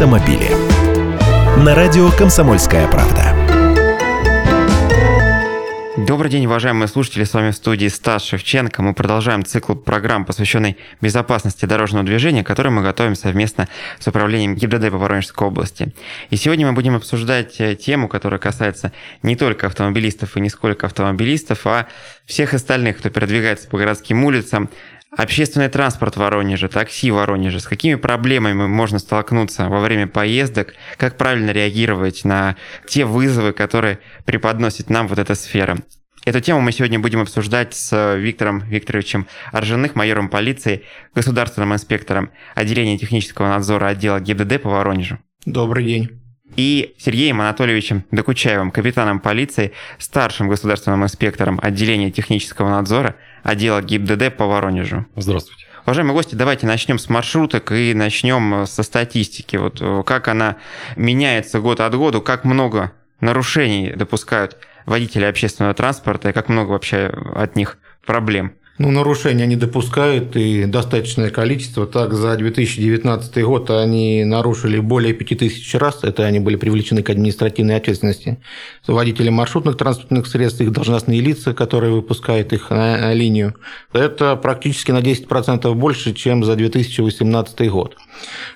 автомобили. На радио «Комсомольская правда». Добрый день, уважаемые слушатели, с вами в студии Стас Шевченко. Мы продолжаем цикл программ, посвященный безопасности дорожного движения, который мы готовим совместно с управлением ГИБДД по Воронежской области. И сегодня мы будем обсуждать э, тему, которая касается не только автомобилистов и не сколько автомобилистов, а всех остальных, кто передвигается по городским улицам, Общественный транспорт в Воронеже, такси в Воронеже, с какими проблемами можно столкнуться во время поездок, как правильно реагировать на те вызовы, которые преподносит нам вот эта сфера. Эту тему мы сегодня будем обсуждать с Виктором Викторовичем Аржиных, майором полиции, государственным инспектором отделения технического надзора отдела ГИБДД по Воронежу. Добрый день и Сергеем Анатольевичем Докучаевым, капитаном полиции, старшим государственным инспектором отделения технического надзора отдела ГИБДД по Воронежу. Здравствуйте. Уважаемые гости, давайте начнем с маршруток и начнем со статистики. Вот э, как она меняется год от года, как много нарушений допускают водители общественного транспорта и как много вообще от них проблем. Ну, нарушения они допускают, и достаточное количество. Так, за 2019 год они нарушили более 5000 раз. Это они были привлечены к административной ответственности. Водители маршрутных транспортных средств, их должностные лица, которые выпускают их на линию. Это практически на 10% больше, чем за 2018 год.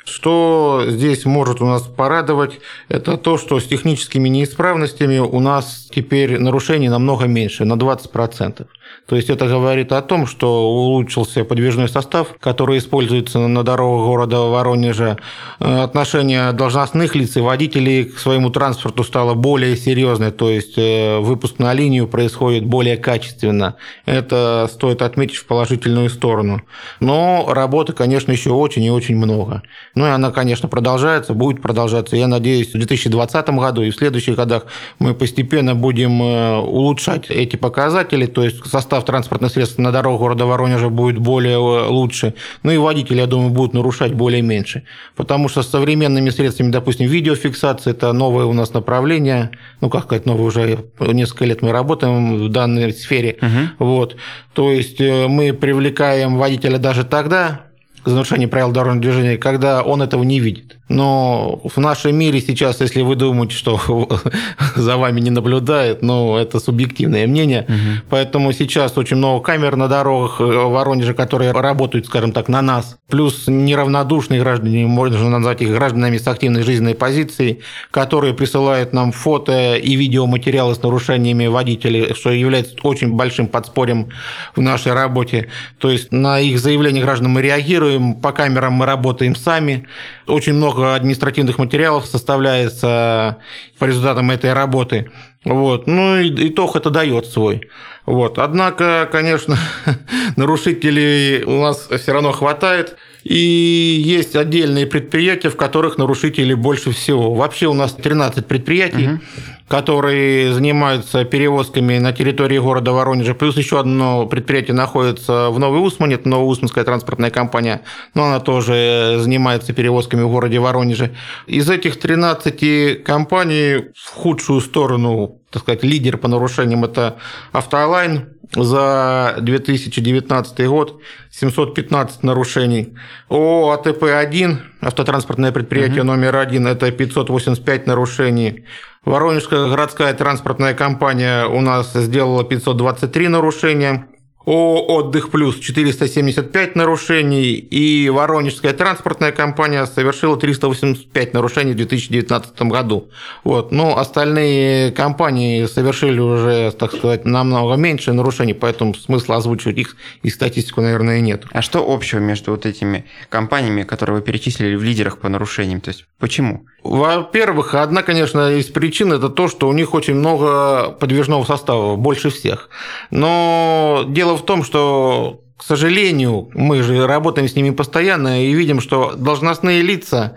Что здесь может у нас порадовать, это то, что с техническими неисправностями у нас теперь нарушений намного меньше, на 20%. То есть это говорит о том, что улучшился подвижной состав, который используется на дорогах города Воронежа. Отношение должностных лиц и водителей к своему транспорту стало более серьезное, то есть э, выпуск на линию происходит более качественно. Это стоит отметить в положительную сторону. Но работы, конечно, еще очень и очень много. Ну и она, конечно, продолжается, будет продолжаться. Я надеюсь, в 2020 году и в следующих годах мы постепенно будем э, улучшать эти показатели, то есть состав транспортных средств на дорогах города Воронежа будет более э, лучше. Ну и водители, я думаю, будут нарушать более меньше. Потому что с современными средствами, допустим, видеофиксации, это новое у нас направление, ну как сказать, новое уже несколько лет мы работаем в данной сфере. Угу. Вот. То есть э, мы привлекаем водителя даже тогда, за нарушение правил дорожного движения, когда он этого не видит. Но в нашем мире сейчас, если вы думаете, что за вами не наблюдает, ну, это субъективное мнение. Угу. Поэтому сейчас очень много камер на дорогах э, в Воронеже, которые работают, скажем так, на нас. Плюс неравнодушные граждане, можно назвать их гражданами с активной жизненной позицией, которые присылают нам фото и видеоматериалы с нарушениями водителей, что является очень большим подспорьем в нашей работе. То есть на их заявления граждан мы реагируем, по камерам мы работаем сами. Очень много административных материалов составляется по результатам этой работы. Вот. Ну и итог это дает свой. Вот. Однако, конечно, нарушителей у нас все равно хватает. И есть отдельные предприятия, в которых нарушителей больше всего. Вообще у нас 13 предприятий. Угу которые занимаются перевозками на территории города Воронежа. Плюс еще одно предприятие находится в Новой Усмане, это Новоусманская транспортная компания, но она тоже занимается перевозками в городе Воронеже. Из этих 13 компаний в худшую сторону, так сказать, лидер по нарушениям – это Автолайн, за 2019 год 715 нарушений. О АТП-1, автотранспортное предприятие угу. номер один, это 585 нарушений. Воронежская городская транспортная компания у нас сделала 523 нарушения. ООО «Отдых плюс» 475 нарушений, и Воронежская транспортная компания совершила 385 нарушений в 2019 году. Вот. Но остальные компании совершили уже, так сказать, намного меньше нарушений, поэтому смысла озвучивать их и статистику, наверное, нет. А что общего между вот этими компаниями, которые вы перечислили в лидерах по нарушениям? То есть почему? Во-первых, одна, конечно, из причин – это то, что у них очень много подвижного состава, больше всех. Но дело в том, что к сожалению, мы же работаем с ними постоянно и видим, что должностные лица,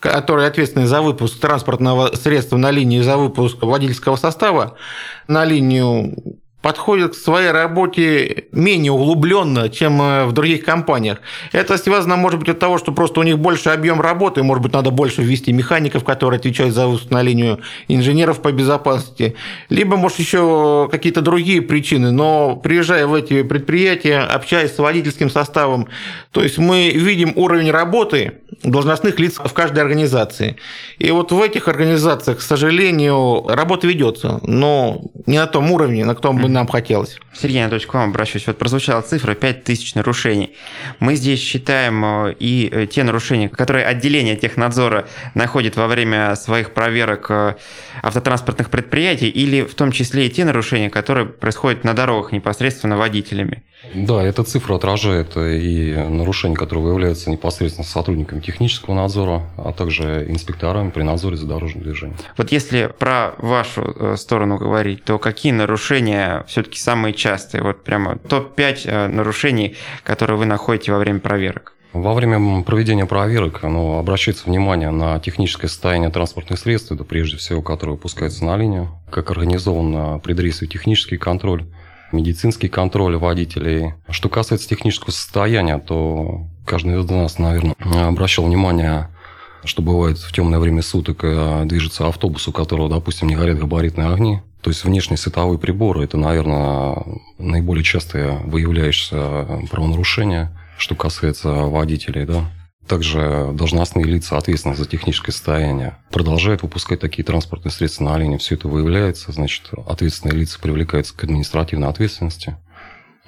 которые ответственны за выпуск транспортного средства на линии, за выпуск водительского состава на линию подходят к своей работе менее углубленно, чем э, в других компаниях. Это связано, может быть, от того, что просто у них больше объем работы, может быть, надо больше ввести механиков, которые отвечают за линию инженеров по безопасности, либо, может, еще какие-то другие причины. Но приезжая в эти предприятия, общаясь с водительским составом, то есть мы видим уровень работы должностных лиц в каждой организации. И вот в этих организациях, к сожалению, работа ведется, но не на том уровне, на котором бы нам хотелось. Сергей Анатольевич, к вам обращаюсь. Вот прозвучала цифра 5000 нарушений. Мы здесь считаем э, и э, те нарушения, которые отделение технадзора находит во время своих проверок э, автотранспортных предприятий, или в том числе и те нарушения, которые происходят на дорогах непосредственно водителями. Да, эта цифра отражает и нарушения, которые выявляются непосредственно сотрудниками технического надзора, а также инспекторами при надзоре за дорожным движением. Вот если про вашу э, сторону говорить, то какие нарушения все-таки самые частые? Вот прямо топ-5 э, нарушений, которые вы находите во время проверок? Во время проведения проверок ну, обращается внимание на техническое состояние транспортных средств, это прежде всего, которые выпускаются на линию, как организован предрейсовый технический контроль, медицинский контроль водителей. Что касается технического состояния, то каждый из нас, наверное, обращал внимание, что бывает в темное время суток э, движется автобус, у которого, допустим, не горят габаритные огни. То есть внешние световые приборы – это, наверное, наиболее частое выявляющееся правонарушение, что касается водителей. Да? Также должностные лица, ответственные за техническое состояние, продолжают выпускать такие транспортные средства на линии. Все это выявляется, значит, ответственные лица привлекаются к административной ответственности.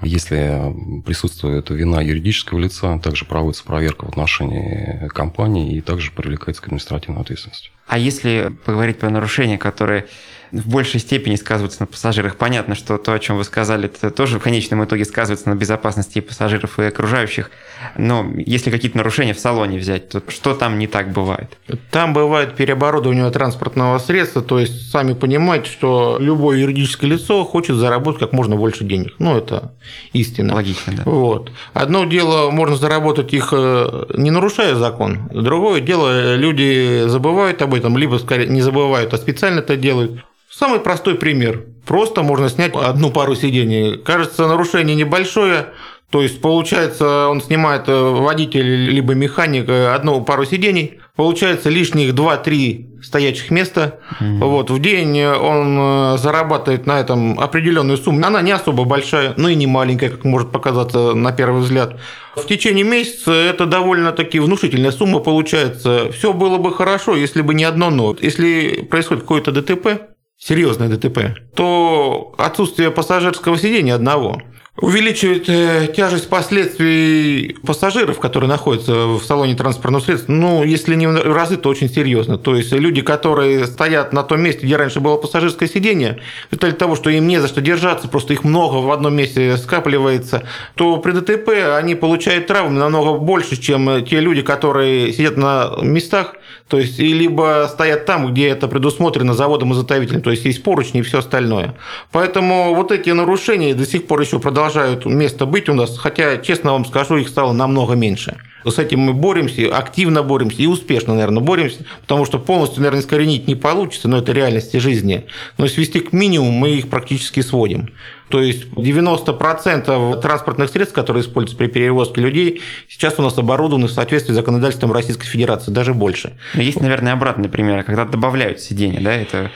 Если присутствует вина юридического лица, также проводится проверка в отношении компании и также привлекается к административной ответственности. А если поговорить про нарушения, которые в большей степени сказываются на пассажирах. Понятно, что то, о чем вы сказали, это тоже в конечном итоге сказывается на безопасности и пассажиров, и окружающих. Но если какие-то нарушения в салоне взять, то что там не так бывает? Там бывает переоборудование транспортного средства, то есть сами понимаете, что любое юридическое лицо хочет заработать как можно больше денег. Ну, это истина. Логично, да. Вот. Одно дело, можно заработать их, э, не нарушая закон. Другое дело, люди забывают об этом, либо скорее не забывают, а специально это делают. Самый простой пример. Просто можно снять одну пару сидений. Кажется, нарушение небольшое, то есть, получается, он снимает э, водитель либо механик э, одну пару сидений, получается лишних 2-3 стоячих места. Mm-hmm. Вот, в день он э, зарабатывает на этом определенную сумму. Она не особо большая, но и не маленькая, как может показаться на первый взгляд. В течение месяца это довольно-таки внушительная сумма получается. Все было бы хорошо, если бы не одно но. Если происходит какое-то ДТП, серьезное ДТП, то отсутствие пассажирского сидения одного увеличивает э, тяжесть последствий пассажиров, которые находятся в салоне транспортного средства, ну, если не в разы, то очень серьезно. То есть люди, которые стоят на том месте, где раньше было пассажирское сиденье, в результате того, что им не за что держаться, просто их много в одном месте скапливается, то при ДТП они получают травмы намного больше, чем те люди, которые сидят на местах, то есть, и либо стоят там, где это предусмотрено заводом-изготовителем, то есть есть поручни и все остальное. Поэтому вот эти нарушения до сих пор еще продолжают место быть у нас, хотя, честно вам скажу, их стало намного меньше. С этим мы боремся, активно боремся и успешно, наверное, боремся, потому что полностью, наверное, искоренить не получится, но это реальности жизни. Но свести к минимуму мы их практически сводим. То есть 90% транспортных средств, которые используются при перевозке людей, сейчас у нас оборудованы в соответствии с законодательством Российской Федерации, даже больше. Есть, наверное, обратный пример, когда добавляют сиденья, да, это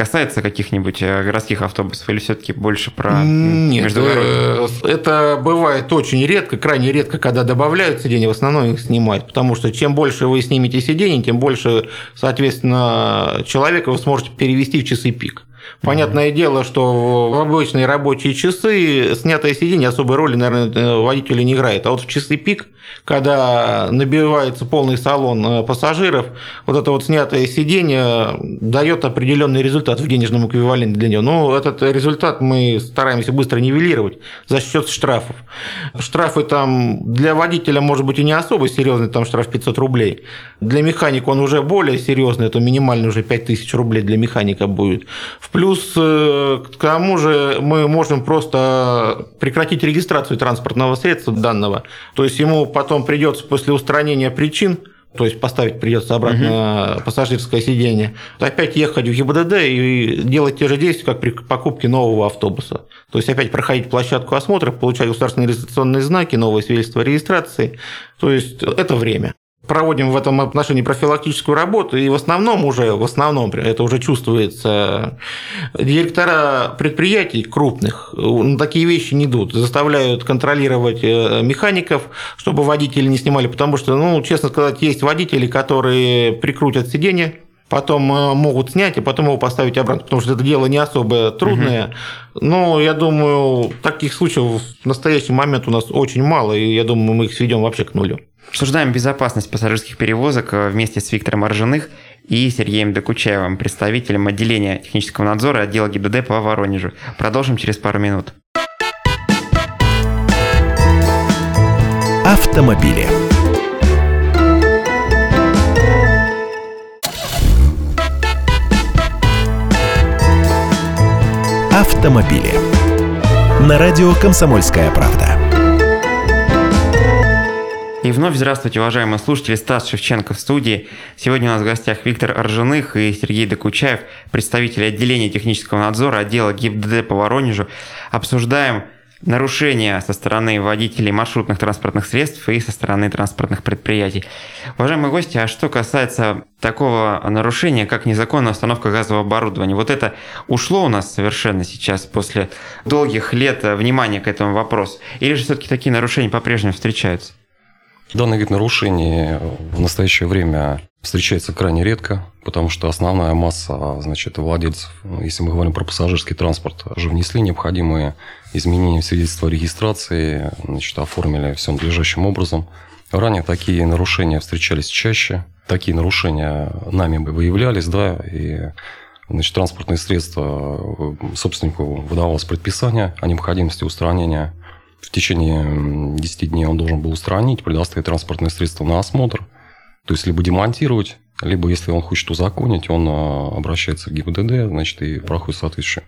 касается каких-нибудь э, городских автобусов или все-таки больше про Нет, междугородные? Э, это бывает очень редко, крайне редко, когда добавляют сиденья, в основном их снимают, потому что чем больше вы снимете сидений, тем больше, соответственно, человека вы сможете перевести в часы пик. Понятное дело, что в обычные рабочие часы снятое сиденье особой роли, наверное, водителю не играет. А вот в часы пик, когда набивается полный салон э, пассажиров, вот это вот снятое сиденье дает определенный результат в денежном эквиваленте для него. Но этот результат мы стараемся быстро нивелировать за счет штрафов. Штрафы там для водителя, может быть, и не особо серьезный, там штраф 500 рублей. Для механика он уже более серьезный, это минимально уже 5000 рублей для механика будет. В Плюс э, к тому же мы можем просто прекратить регистрацию транспортного средства данного. То есть ему потом придется после устранения причин то есть поставить придется обратно угу. пассажирское сиденье, опять ехать в ГИБДД и делать те же действия, как при покупке нового автобуса. То есть опять проходить площадку осмотра, получать государственные регистрационные знаки, новые свидетельства регистрации. То есть это время проводим в этом отношении профилактическую работу, и в основном уже, в основном это уже чувствуется, директора предприятий крупных на такие вещи не идут, заставляют контролировать э, механиков, чтобы водители не снимали, потому что, ну, честно сказать, есть водители, которые прикрутят сиденье, потом э, могут снять, и потом его поставить обратно, потому что это дело не особо трудное. Угу. Но я думаю, таких случаев в настоящий момент у нас очень мало, и я думаю, мы их сведем вообще к нулю. Обсуждаем безопасность пассажирских перевозок э, вместе с Виктором Аржиных и Сергеем Докучаевым, представителем отделения технического надзора отдела ГИБДД по Воронежу. Продолжим через пару минут. Автомобили. Автомобили. На радио «Комсомольская правда». И вновь здравствуйте, уважаемые слушатели. Стас Шевченко в студии. Сегодня у нас в гостях Виктор Аржаных и Сергей Докучаев, представители отделения технического надзора отдела ГИБДД по Воронежу. Обсуждаем нарушения со стороны водителей маршрутных транспортных средств и со стороны транспортных предприятий. Уважаемые гости, а что касается такого нарушения, как незаконная установка газового оборудования, вот это ушло у нас совершенно сейчас после долгих лет внимания к этому вопросу? Или же все-таки такие нарушения по-прежнему встречаются? Данный вид нарушений в настоящее время встречается крайне редко, потому что основная масса значит, владельцев, если мы говорим про пассажирский транспорт, уже внесли необходимые изменения в свидетельство о регистрации, значит, оформили все надлежащим образом. Ранее такие нарушения встречались чаще, такие нарушения нами бы выявлялись, да, и значит, транспортные средства собственнику выдавалось предписание о необходимости устранения в течение 10 дней он должен был устранить, предоставить транспортное средство на осмотр. То есть, либо демонтировать, либо, если он хочет узаконить, он а, обращается к ГИБДД, значит, и проходит соответствующую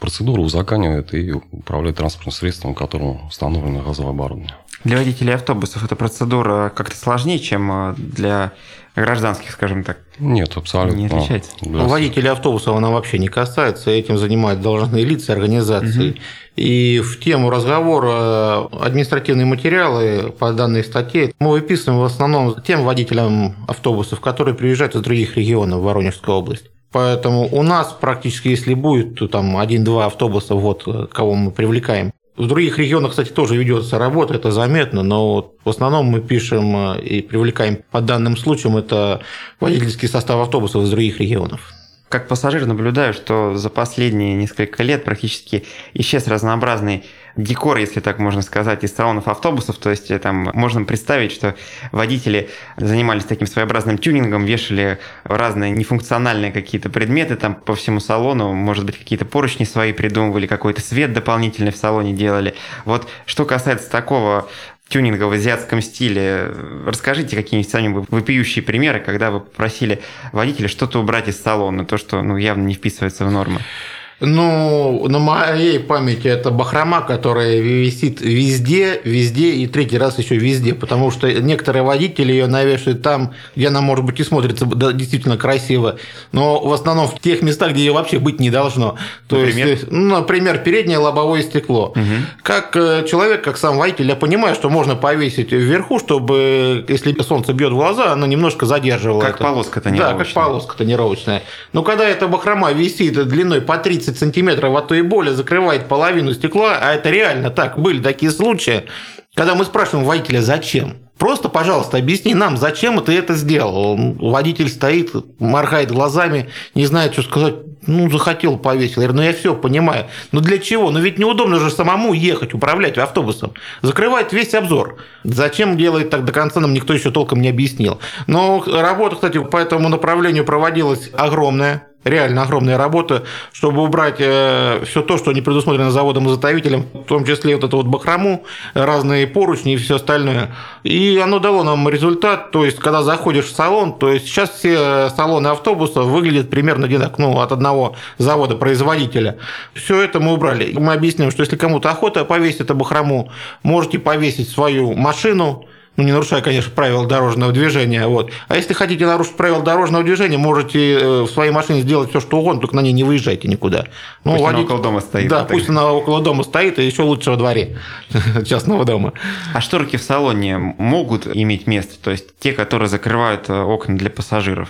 процедуру, узаканивает и управляет транспортным средством, которому установлено газовое оборудование. Для водителей автобусов эта процедура как-то сложнее, чем а, для гражданских, скажем так? Нет, абсолютно. Не отличается? Да. Водителей автобусов она вообще не касается, этим занимают должностные лица, организации. Угу. И в тему разговора административные материалы по данной статье мы выписываем в основном тем водителям автобусов, которые приезжают из других регионов Воронежской области. Поэтому у нас практически, если будет, то там один-два автобуса, вот кого мы привлекаем. В других регионах, кстати, тоже ведется работа, это заметно, но в основном мы пишем э, и привлекаем по данным случаям это водительский состав автобусов из других регионов. Как пассажир наблюдаю, что за последние несколько лет практически исчез разнообразный декор, если так можно сказать, из салонов автобусов. То есть э, там можно представить, что водители занимались таким своеобразным тюнингом, вешали разные нефункциональные какие-то предметы там по всему салону, может быть, какие-то поручни свои придумывали, какой-то свет дополнительный в салоне делали. Вот что касается такого тюнинга в азиатском стиле. Расскажите какие-нибудь сами вопиющие примеры, когда вы попросили водителя что-то убрать из салона, то, что ну, явно не вписывается в нормы. Ну, на моей памяти это бахрома, которая висит везде, везде и третий раз еще везде, потому что некоторые водители ее навешивают там, где она, может быть, и смотрится действительно красиво, но в основном в тех местах, где ее вообще быть не должно. То например? есть, ну, например, переднее лобовое стекло. Угу. Как э, человек, как сам водитель, я понимаю, что можно повесить вверху, чтобы, если солнце бьет в глаза, оно немножко задерживало. Как полоска тонировочная. Да, как полоска тонировочная. Но когда эта бахрома висит длиной по 30 30 сантиметров, а то и более, закрывает половину стекла, а это реально так, были такие случаи, когда мы спрашиваем водителя, зачем? Просто, пожалуйста, объясни нам, зачем ты это сделал. Водитель стоит, моргает глазами, не знает, что сказать. Ну, захотел, повесил. Я говорю, ну, я все понимаю. Но для чего? Ну, ведь неудобно же самому ехать, управлять автобусом. Закрывает весь обзор. Зачем делает так до конца, нам никто еще толком не объяснил. Но работа, кстати, по этому направлению проводилась огромная реально огромная работа, чтобы убрать э, все то, что не предусмотрено заводом-изготовителем, в том числе вот эту вот бахрому, разные поручни и все остальное. И оно дало нам результат, то есть, когда заходишь в салон, то есть сейчас все салоны автобусов выглядят примерно одинаково, ну, от одного завода-производителя. Все это мы убрали. Мы объясним, что если кому-то охота повесить эту бахрому, можете повесить свою машину, ну, не нарушая, конечно, правила дорожного движения. Вот. А если хотите нарушить правила дорожного движения, можете э, в своей машине сделать все, что угодно, только на ней не выезжайте никуда. Ну, пусть водитель... она около дома стоит. Да, пусть она около дома стоит, и еще лучше во дворе частного дома. А шторки в салоне могут иметь место? То есть те, которые закрывают э, окна для пассажиров?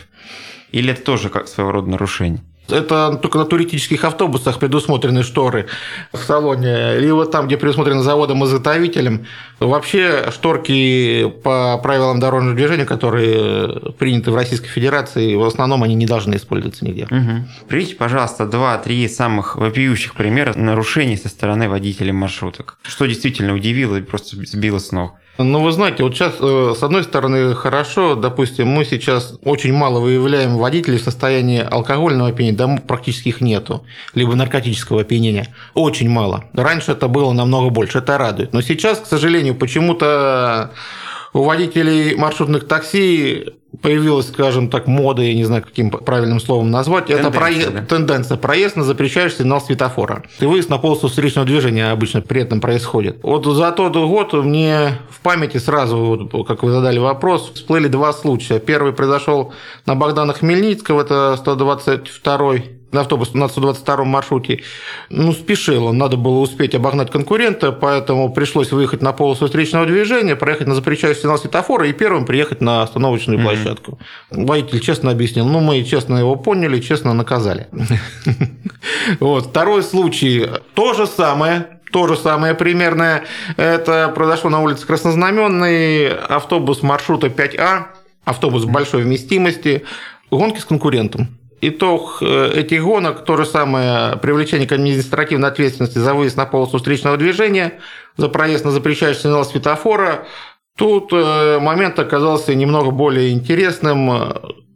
Или это тоже как своего рода нарушение? Это только на туристических автобусах предусмотрены шторы в салоне. Или вот там, где предусмотрены заводом-изготовителем. Вообще шторки по правилам дорожного движения, которые приняты в Российской Федерации, в основном они не должны использоваться нигде. Угу. Приведите, пожалуйста, два-три самых вопиющих примера нарушений со стороны водителей маршруток. Что действительно удивило и просто сбило с ног? Ну, вы знаете, вот сейчас, э, с одной стороны, хорошо, допустим, мы сейчас очень мало выявляем водителей в состоянии алкогольного опьянения, да практически их нету, либо наркотического опьянения. Очень мало. Раньше это было намного больше, это радует. Но сейчас, к сожалению, почему-то у водителей маршрутных такси появилась, скажем так, мода, я не знаю, каким правильным словом назвать, тенденция, это проезд, да? тенденция проезд на запрещающий сигнал светофора. И выезд на полосу встречного движения обычно при этом происходит. Вот за тот год мне в памяти сразу, как вы задали вопрос, всплыли два случая. Первый произошел на Богдана Хмельницкого, это 122 автобус на 122 маршруте, ну, спешил, он надо было успеть обогнать конкурента, поэтому пришлось выехать на полосу встречного движения, проехать на запрещающий сигнал светофора и первым приехать на остановочную mm-hmm. площадку. Водитель честно объяснил, ну, мы честно его поняли, честно наказали. Вот. Второй случай, то же самое, то же самое примерное. Это произошло на улице Краснознаменной. Автобус маршрута 5А, автобус большой вместимости, гонки с конкурентом. Итог э, этих гонок – то же самое привлечение к административной ответственности за выезд на полосу встречного движения, за проезд на запрещающий сигнал светофора. Тут э, момент оказался немного более интересным.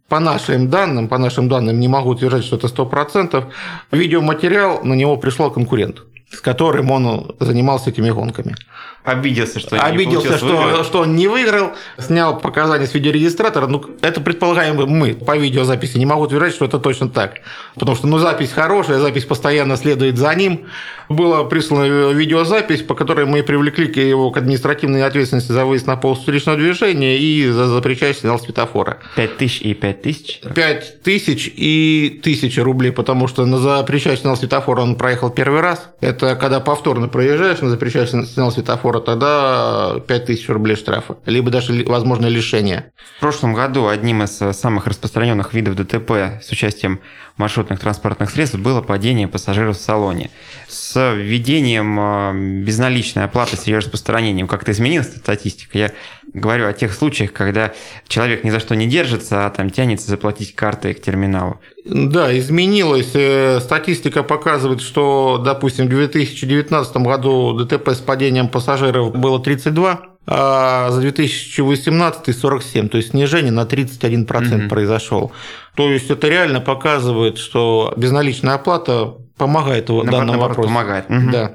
По нашим данным, по нашим данным, не могу утверждать, что это 100%, видеоматериал на него пришел конкурент, с которым он занимался этими гонками. Обиделся, что Обиделся, что, что он не выиграл, снял показания с видеорегистратора. Ну, это предполагаем мы по видеозаписи. Не могу утверждать, что это точно так. Потому что ну, запись хорошая, запись постоянно следует за ним. Была прислана видеозапись, по которой мы привлекли его к административной ответственности за выезд на пол встречного движения и за запрещающий сигнал светофора. 5 тысяч и 5 тысяч? 5 тысяч и тысяча рублей, потому что на запрещающий сигнал светофора он проехал первый раз. Это когда повторно проезжаешь на запрещающий сигнал светофора, фора, тогда 5000 рублей штрафа, либо даже, возможно, лишение. В прошлом году одним из э, самых распространенных видов ДТП с участием маршрутных транспортных средств было падение пассажиров в салоне. С введением э, безналичной оплаты с ее распространением как-то изменилась статистика? Я говорю о тех случаях, когда человек ни за что не держится, а там тянется заплатить картой к терминалу. Да, изменилась. Э, статистика показывает, что, допустим, в 2019 году ДТП с падением пассажиров было 32, а за 2018 47, то есть снижение на 31% угу. произошел. То есть это реально показывает, что безналичная оплата помогает в данном вопросе. Помогает. Угу. Да.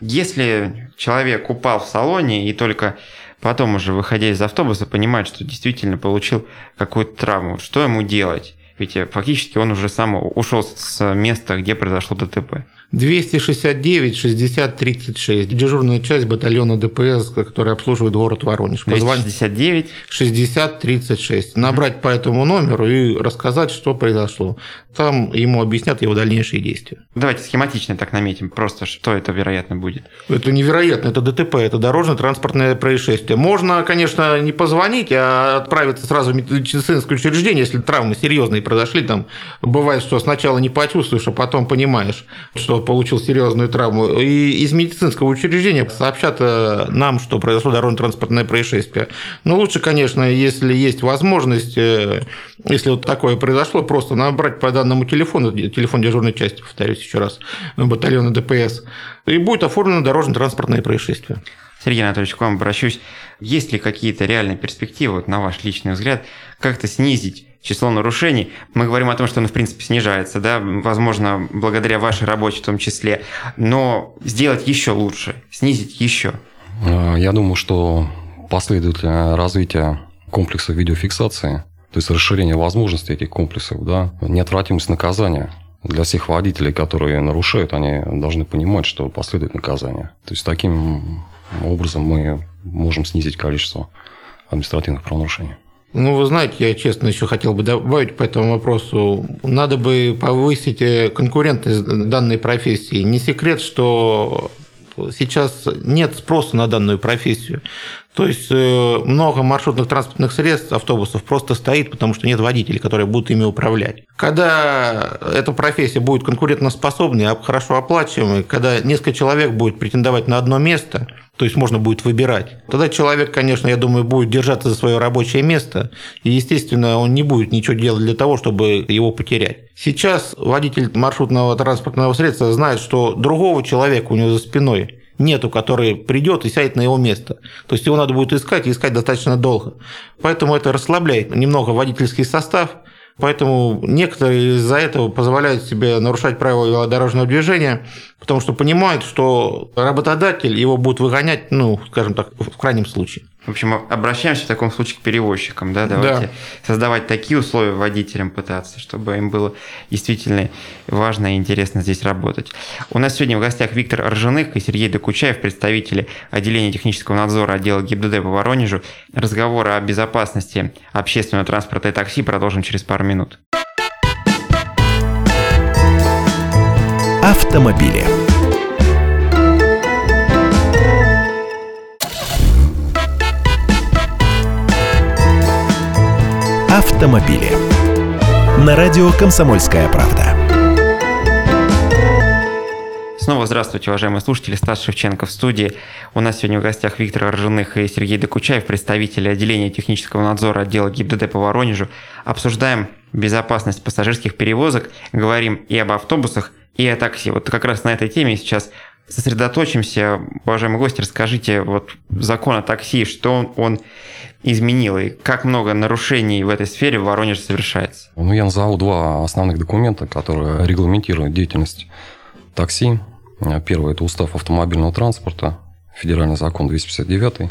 Если человек упал в салоне и только потом уже выходя из автобуса понимает, что действительно получил какую-то травму, что ему делать? Ведь э, фактически он уже сам ушел с места, где произошло ДТП. 269 60 36. Дежурная часть батальона ДПС, которая обслуживает город Воронеж. 269 60 36. Набрать по этому номеру и рассказать, что произошло. Там ему объяснят его дальнейшие действия. Давайте схематично так наметим, просто что это вероятно будет. Это невероятно, это ДТП, это дорожно-транспортное происшествие. Можно, конечно, не позвонить, а отправиться сразу в медицинское учреждение, если травмы серьезные произошли. Там бывает, что сначала не почувствуешь, а потом понимаешь, что получил серьезную травму. И из медицинского учреждения сообщат э, нам, что произошло дорожно-транспортное происшествие. Но лучше, конечно, если есть возможность, э, если вот такое произошло, просто набрать по данному телефону, телефон дежурной части, повторюсь еще раз, батальона ДПС, и будет оформлено дорожно-транспортное происшествие. Сергей Анатольевич, к вам обращусь. Есть ли какие-то реальные перспективы, вот, на ваш личный взгляд, как-то снизить число нарушений. Мы говорим о том, что оно, в принципе, снижается, да, возможно, благодаря вашей работе в том числе, но сделать еще лучше, снизить еще. А, я думаю, что последовательное развитие комплекса видеофиксации, то есть расширение возможностей этих комплексов, да, неотвратимость наказания для всех водителей, которые нарушают, они должны понимать, что последует наказание. То есть таким образом мы можем снизить количество административных правонарушений. Ну, вы знаете, я честно еще хотел бы добавить по этому вопросу. Надо бы повысить э, конкурентность данной профессии. Не секрет, что сейчас нет спроса на данную профессию. То есть э, много маршрутных транспортных средств, автобусов просто стоит, потому что нет водителей, которые будут ими управлять. Когда эта профессия будет конкурентоспособной, а хорошо оплачиваемой, когда несколько человек будет претендовать на одно место, то есть можно будет выбирать. Тогда человек, конечно, я думаю, будет держаться за свое рабочее место, и, естественно, он не будет ничего делать для того, чтобы его потерять. Сейчас водитель маршрутного транспортного средства знает, что другого человека у него за спиной нету, который придет и сядет на его место. То есть его надо будет искать и искать достаточно долго. Поэтому это расслабляет немного водительский состав, Поэтому некоторые из-за этого позволяют себе нарушать правила дорожного движения, потому что понимают, что работодатель его будет выгонять, ну, скажем так, в крайнем случае. В общем, обращаемся в таком случае к перевозчикам, да, давайте да. создавать такие условия водителям пытаться, чтобы им было действительно важно и интересно здесь работать. У нас сегодня в гостях Виктор Ржаных и Сергей Докучаев, представители отделения технического надзора отдела ГИБДД по Воронежу. Разговор о безопасности общественного транспорта и такси продолжим через пару минут. Автомобили. Автомобили. На радио «Комсомольская правда». Снова здравствуйте, уважаемые слушатели. Стас Шевченко в студии. У нас сегодня в гостях Виктор Ржаных и Сергей Докучаев, представители отделения технического надзора отдела ГИБДД по Воронежу. Обсуждаем безопасность пассажирских перевозок, говорим и об автобусах, и о такси. Вот как раз на этой теме сейчас сосредоточимся. Уважаемые гости, расскажите, вот закон о такси, что он изменил и как много нарушений в этой сфере в Воронеже совершается? Ну, я назову два основных документа, которые регламентируют деятельность такси. Первый – это устав автомобильного транспорта, федеральный закон 259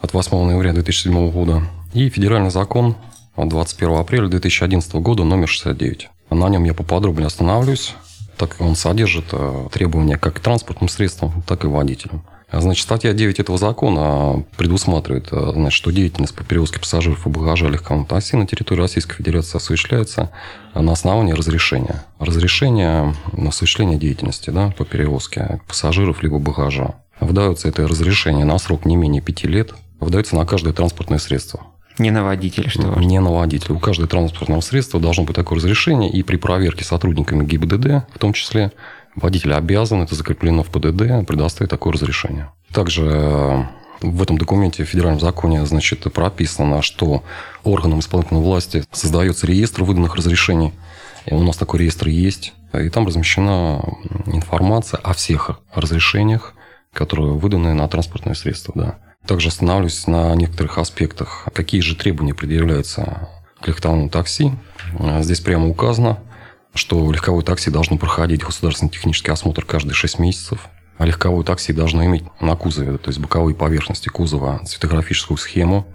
от 8 ноября 2007 года и федеральный закон от 21 апреля 2011 года номер 69. На нем я поподробнее остановлюсь, так как он содержит э, требования как к транспортным средствам, так и водителям. Значит, статья 9 этого закона предусматривает, э, значит, что деятельность по перевозке пассажиров и багажа легковым такси на территории Российской Федерации осуществляется на основании разрешения. Разрешение на осуществление деятельности да, по перевозке пассажиров либо багажа. Выдается это разрешение на срок не менее пяти лет. Выдается на каждое транспортное средство. Не на водителя, что важно. Не на водителя. У каждого транспортного средства должно быть такое разрешение, и при проверке сотрудниками ГИБДД, в том числе, Водитель обязан, это закреплено в ПДД, предоставить такое разрешение. Также э, в этом документе в федеральном законе значит, прописано, что органам исполнительной власти создается реестр выданных разрешений. И у нас такой реестр есть. И там размещена информация о всех разрешениях, которые выданы на транспортные средства. Да. Также остановлюсь на некоторых аспектах. Какие же требования предъявляются к легковому такси. Здесь прямо указано, что легковое такси должно проходить государственный технический осмотр каждые 6 месяцев. А легковое такси должно иметь на кузове, то есть боковые поверхности кузова, цветографическую схему,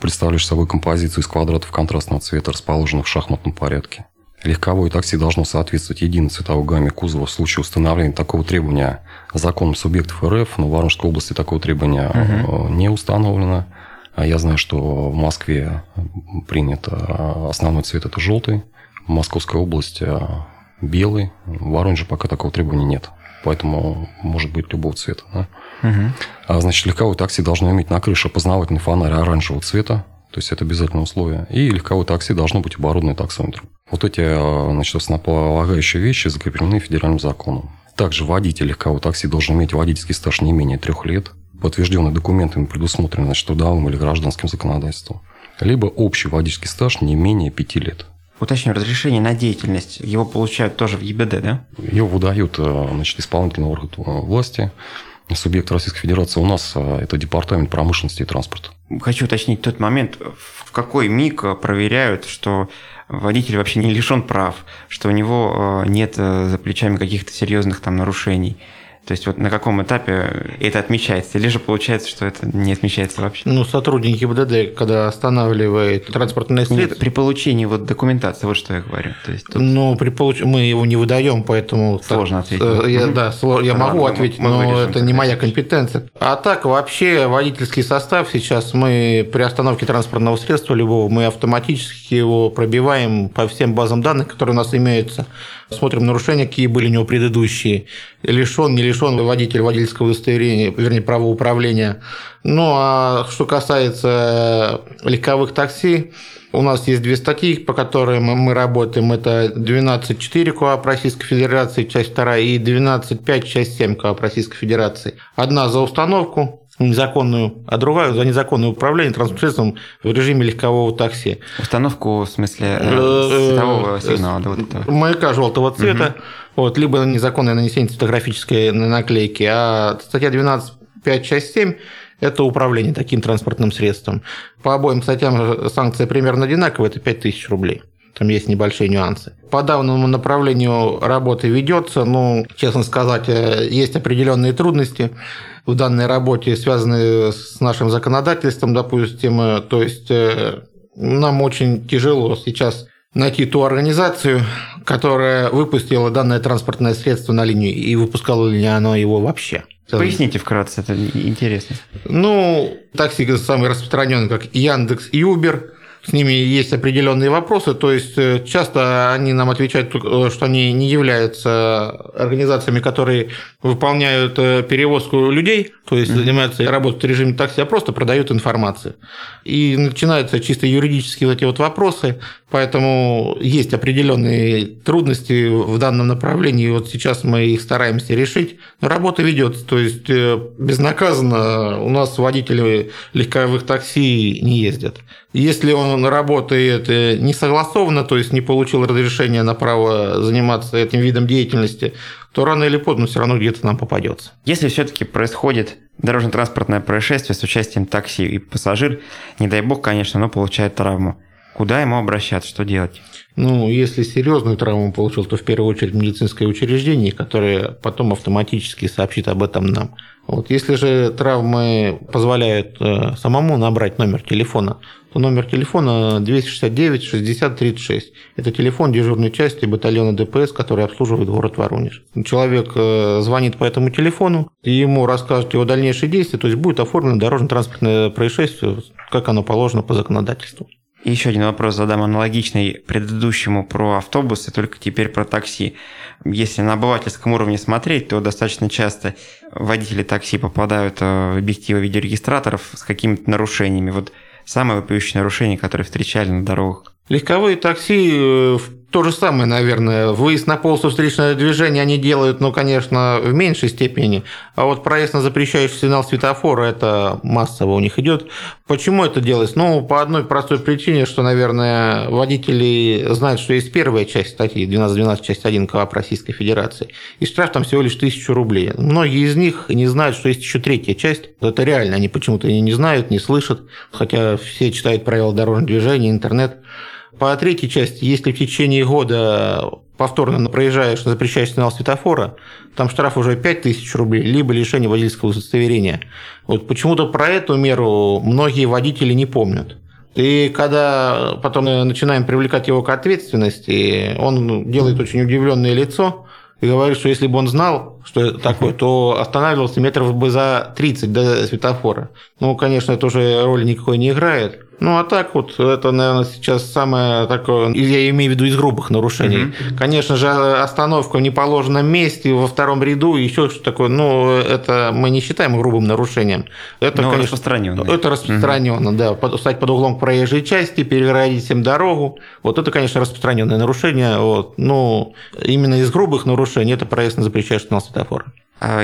представляющую собой композицию из квадратов контрастного цвета, расположенных в шахматном порядке. Легковое такси должно соответствовать единой цветовой гамме кузова в случае установления такого требования законом субъектов РФ, но в Воронежской области такого требования угу. не установлено. А я знаю, что в Москве принят э, основной цвет это желтый, Московской области а белый. В Воронеже пока такого требования нет. Поэтому может быть любого цвета. Да? Угу. А, значит, легковое такси должно иметь на крыше опознавательный фонарь оранжевого цвета. То есть это обязательное условие. И легковое такси должно быть оборудовано таксометром. Вот эти а, значит, основополагающие вещи закреплены федеральным законом. Также водитель легкового такси должен иметь водительский стаж не менее трех лет, подтвержденный документами, предусмотренный значит, трудовым или гражданским законодательством. Либо общий водительский стаж не менее пяти лет. Уточню, разрешение на деятельность, его получают тоже в ЕБД, да? Его выдают э, значит, исполнительный орган э, власти, субъект Российской Федерации. У нас э, это Департамент промышленности и транспорта. Хочу уточнить тот момент, в какой миг проверяют, что водитель вообще не лишен прав, что у него нет за плечами каких-то серьезных там нарушений. То есть вот на каком этапе это отмечается? Или же получается, что это не отмечается вообще? Ну, сотрудник ГИБДД, когда останавливает транспортное средство... Нет, при получении вот документации, вот что я говорю. То есть тут... Ну, при получ... мы его не выдаем, поэтому... Сложно так, ответить. Я, да, сло... я Ладно, могу мы- ответить, мы но вырежем это не моя компетенция. А так, вообще, водительский состав сейчас мы при остановке транспортного средства любого, мы автоматически его пробиваем по всем базам данных, которые у нас имеются. Смотрим нарушения, какие были у него предыдущие. Лишен, не лишен водитель водительского удостоверения, вернее, права управления. Ну, а что касается легковых такси, у нас есть две статьи, по которым мы работаем. Это 12.4 КоАП Российской Федерации, часть 2, и 12.5, часть 7 КоАП Российской Федерации. Одна за установку незаконную, а другая за незаконное управление транспортным средством в режиме легкового такси. Установку, в смысле, э, Э, светового э, сигнала, да, вот этого. Маяка желтого цвета, вот, либо незаконное нанесение фотографической наклейки, а статья 12.5, часть 7 – это управление таким транспортным средством. По обоим статьям санкция примерно одинаковая – это 5000 рублей. Там есть небольшие нюансы. По данному направлению работы ведется, ну, честно сказать, есть определенные трудности в данной работе, связанные с нашим законодательством, допустим. э, То есть э, нам очень тяжело сейчас найти ту организацию, которая выпустила данное транспортное средство на линию и выпускало ли оно его вообще. Поясните вкратце, это интересно. Ну, такси самые распространенные, как Яндекс и Uber. С ними есть определенные вопросы, то есть э, часто они нам отвечают, э, что они не являются организациями, которые выполняют э, перевозку людей, то есть занимаются работой в режиме такси, а просто продают информацию. И начинаются чисто юридические вот эти вот вопросы, поэтому есть определенные трудности в данном направлении, вот сейчас мы их стараемся решить. Но работа ведется, то есть э, безнаказанно у нас водители легковых такси не ездят. Если он работает э, не согласованно, то есть не получил разрешения на право заниматься этим видом деятельности, то рано или поздно все равно где-то нам попадется. Если все-таки происходит дорожно-транспортное происшествие с участием такси и пассажир, не дай бог, конечно, но получает травму, куда ему обращаться, что делать? Ну, если серьезную травму получил, то в первую очередь медицинское учреждение, которое потом автоматически сообщит об этом нам. Вот. Если же травмы позволяют э, самому набрать номер телефона, то номер телефона 269 60 36. Это телефон дежурной части батальона ДПС, который обслуживает город Воронеж. Человек э, звонит по этому телефону, и ему расскажут его дальнейшие действия, то есть будет оформлено дорожно-транспортное происшествие, как оно положено по законодательству. И еще один вопрос задам аналогичный предыдущему про автобусы, только теперь про такси. Если на обывательском уровне смотреть, то достаточно часто водители такси попадают э, в объективы видеорегистраторов с какими-то нарушениями. Вот самое вопиющее нарушение, которое встречали на дорогах. Легковые такси э, то же самое, наверное. Выезд на полосу встречного движения они делают, ну, конечно, в меньшей степени. А вот проезд на запрещающий сигнал светофора, это массово у них идет. Почему это делается? Ну, по одной простой причине, что, наверное, водители знают, что есть первая часть статьи 12.12, часть 1 КОАП Российской Федерации. И штраф там всего лишь 1000 рублей. Многие из них не знают, что есть еще третья часть. Это реально, они почему-то не знают, не слышат, хотя все читают правила дорожного движения, интернет. По третьей части, если в течение года повторно проезжаешь на запрещающий сигнал светофора, там штраф уже 5000 рублей, либо лишение водительского удостоверения. Вот почему-то про эту меру многие водители не помнят. И когда потом начинаем привлекать его к ответственности, он делает очень удивленное лицо и говорит, что если бы он знал, что это такое, то останавливался метров бы за 30 до светофора. Ну, конечно, это уже роли никакой не играет. Ну, а так вот, это, наверное, сейчас самое такое, я имею в виду из грубых нарушений. Конечно же, остановка в неположенном месте, во втором ряду, еще что такое, ну, это мы не считаем грубым нарушением. Это, Но конечно, распространённое. Это распространенно, да. Под- Стать под углом к проезжей части, перегородить всем дорогу. Вот это, конечно, распространенное нарушение. Вот. Ну, именно из грубых нарушений это проезд на запрещающий сигнал светофора.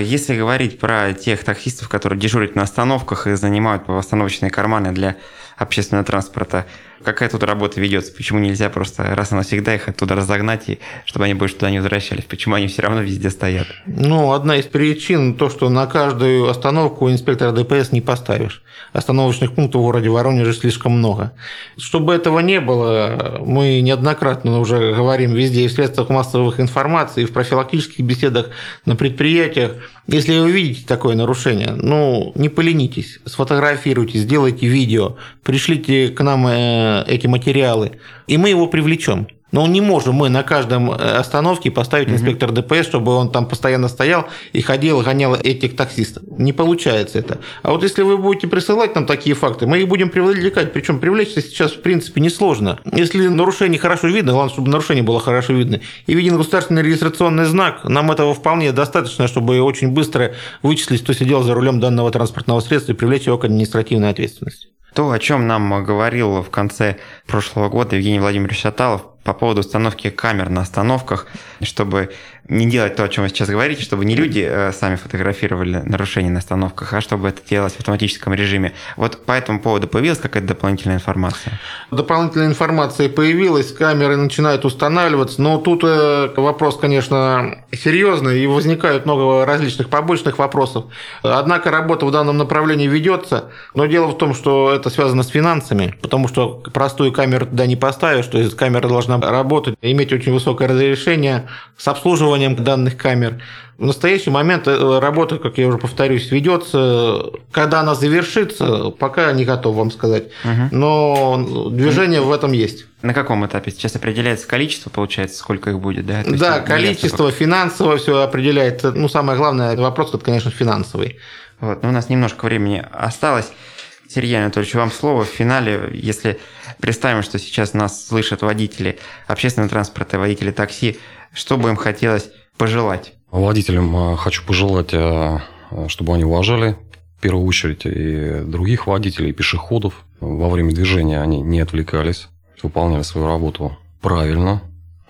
Если говорить про тех таксистов, которые дежурят на остановках и занимают остановочные карманы для общественного транспорта, какая тут работа ведется? Почему нельзя просто раз и навсегда их оттуда разогнать, и чтобы они больше туда не возвращались? Почему они все равно везде стоят? Ну, одна из причин то, что на каждую остановку инспектора ДПС не поставишь. Остановочных пунктов в городе Воронеже слишком много. Чтобы этого не было, мы неоднократно уже говорим везде и в средствах массовых информации, и в профилактических беседах на предприятиях. Если вы видите такое нарушение, ну, не поленитесь, сфотографируйте, сделайте видео, пришлите к нам э, эти материалы, и мы его привлечем. Но не можем мы на каждом э, остановке поставить инспектор ДПС, чтобы он там постоянно стоял и ходил, гонял этих таксистов. Не получается это. А вот если вы будете присылать нам такие факты, мы их будем привлекать. Причем привлечься сейчас, в принципе, несложно. Если нарушение хорошо видно, главное, чтобы нарушение было хорошо видно, и виден государственный регистрационный знак, нам этого вполне достаточно, чтобы очень быстро вычислить, кто сидел за рулем данного транспортного средства и привлечь его к административной ответственности. То, о чем нам говорил в конце прошлого года Евгений Владимирович Шаталов по поводу установки камер на остановках, чтобы не делать то, о чем вы сейчас говорите, чтобы не люди э, сами фотографировали нарушения на остановках, а чтобы это делалось в автоматическом режиме. Вот по этому поводу появилась какая-то дополнительная информация? Дополнительная информация появилась, камеры начинают устанавливаться, но тут э, вопрос, конечно, серьезный, и возникает много различных побочных вопросов. Однако работа в данном направлении ведется, но дело в том, что это связано с финансами, потому что простую камеру туда не поставишь, то есть камера должна работать, иметь очень высокое разрешение с обслуживанием использованием данных камер. В настоящий момент э, работа, как я уже повторюсь, ведется. Когда она завершится, пока не готов вам сказать. Угу. Но движение в этом есть. На каком этапе? Сейчас определяется количество, получается, сколько их будет, да? То да, количество, ясно, финансово все определяется. Ну, самое главное, вопрос, это, конечно, финансовый. Вот, но у нас немножко времени осталось. Сергей Анатольевич, вам слово в финале. Если представим, что сейчас нас слышат водители общественного транспорта, водители такси, что бы им хотелось пожелать? Водителям а, хочу пожелать, а, чтобы они уважали в первую очередь и других водителей, и пешеходов. Во время движения они не отвлекались, выполняли свою работу правильно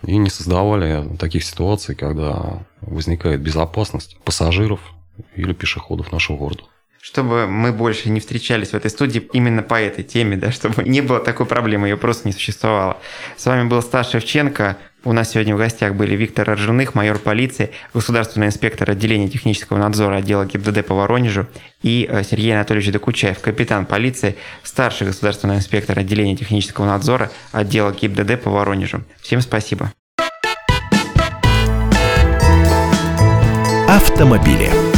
и не создавали таких ситуаций, когда возникает безопасность пассажиров или пешеходов нашего города чтобы мы больше не встречались в этой студии именно по этой теме, да, чтобы не было такой проблемы, ее просто не существовало. С вами был Стас Шевченко. У нас сегодня в гостях были Виктор Ржаных, майор полиции, государственный инспектор отделения технического надзора отдела ГИБДД по Воронежу и э, Сергей Анатольевич Докучаев, капитан полиции, старший государственный инспектор отделения технического надзора отдела ГИБДД по Воронежу. Всем спасибо. Автомобили.